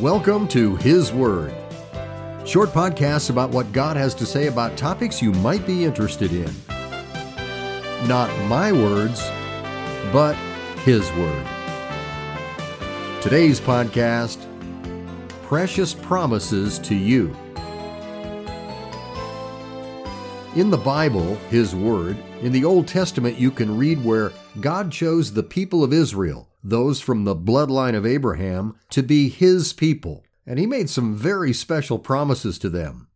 Welcome to His Word. Short podcasts about what God has to say about topics you might be interested in. Not my words, but His Word. Today's podcast Precious Promises to You. In the Bible, His Word, in the Old Testament, you can read where God chose the people of Israel those from the bloodline of Abraham, to be his people, and he made some very special promises to them.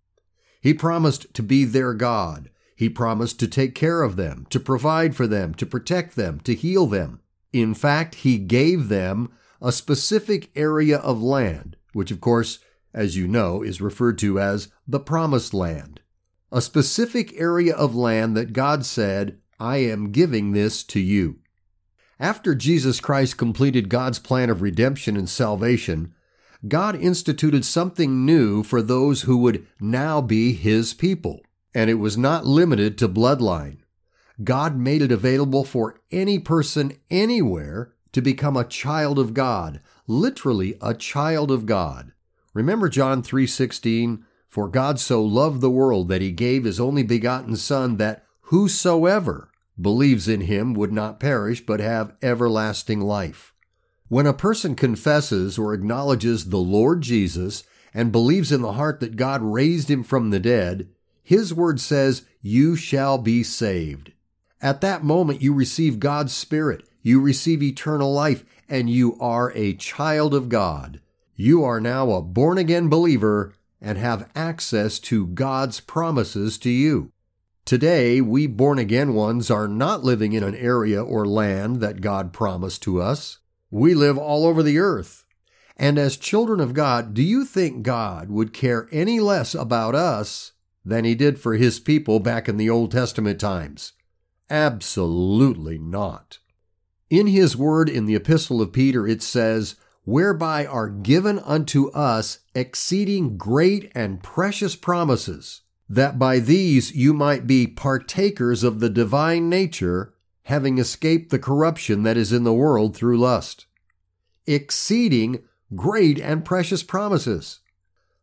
He promised to be their God. He promised to take care of them, to provide for them, to protect them, to heal them. In fact, he gave them a specific area of land, which, of course, as you know, is referred to as the Promised Land. A specific area of land that God said, I am giving this to you. After Jesus Christ completed God's plan of redemption and salvation, God instituted something new for those who would now be His people, and it was not limited to bloodline. God made it available for any person anywhere to become a child of God, literally a child of God. Remember John 3:16, for God so loved the world that he gave his only begotten son that whosoever believes in him would not perish but have everlasting life. When a person confesses or acknowledges the Lord Jesus and believes in the heart that God raised him from the dead, his word says, You shall be saved. At that moment, you receive God's Spirit, you receive eternal life, and you are a child of God. You are now a born again believer and have access to God's promises to you. Today, we born again ones are not living in an area or land that God promised to us. We live all over the earth. And as children of God, do you think God would care any less about us than he did for his people back in the Old Testament times? Absolutely not. In his word in the Epistle of Peter, it says, Whereby are given unto us exceeding great and precious promises that by these you might be partakers of the divine nature, having escaped the corruption that is in the world through lust. Exceeding great and precious promises.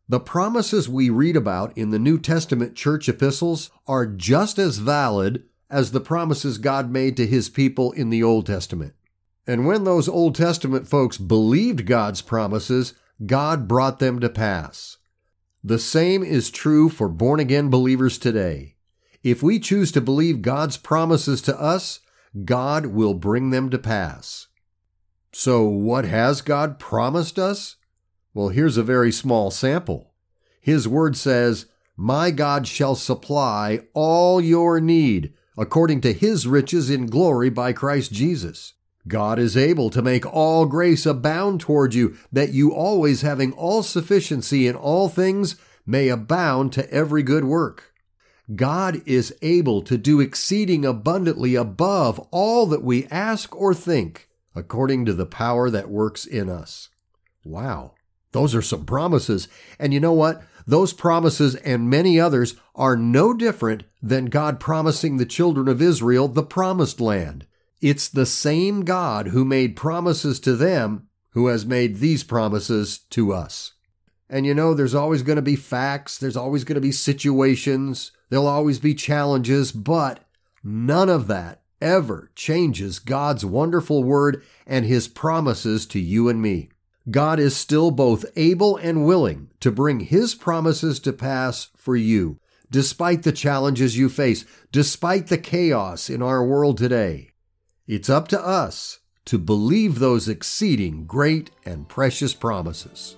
The promises we read about in the New Testament church epistles are just as valid as the promises God made to his people in the Old Testament. And when those Old Testament folks believed God's promises, God brought them to pass. The same is true for born again believers today. If we choose to believe God's promises to us, God will bring them to pass. So, what has God promised us? Well, here's a very small sample. His word says, My God shall supply all your need according to his riches in glory by Christ Jesus. God is able to make all grace abound toward you, that you always having all sufficiency in all things may abound to every good work. God is able to do exceeding abundantly above all that we ask or think, according to the power that works in us. Wow. Those are some promises. And you know what? Those promises and many others are no different than God promising the children of Israel the promised land. It's the same God who made promises to them who has made these promises to us. And you know, there's always going to be facts, there's always going to be situations, there'll always be challenges, but none of that ever changes God's wonderful word and his promises to you and me. God is still both able and willing to bring his promises to pass for you, despite the challenges you face, despite the chaos in our world today. It's up to us to believe those exceeding great and precious promises.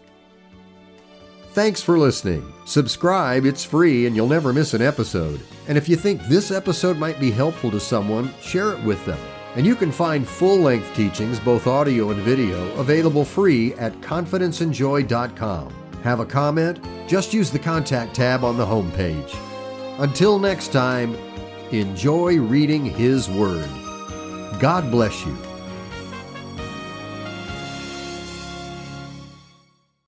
Thanks for listening. Subscribe, it's free and you'll never miss an episode. And if you think this episode might be helpful to someone, share it with them. And you can find full length teachings, both audio and video, available free at confidenceandjoy.com. Have a comment? Just use the contact tab on the homepage. Until next time, enjoy reading His Word. God bless you.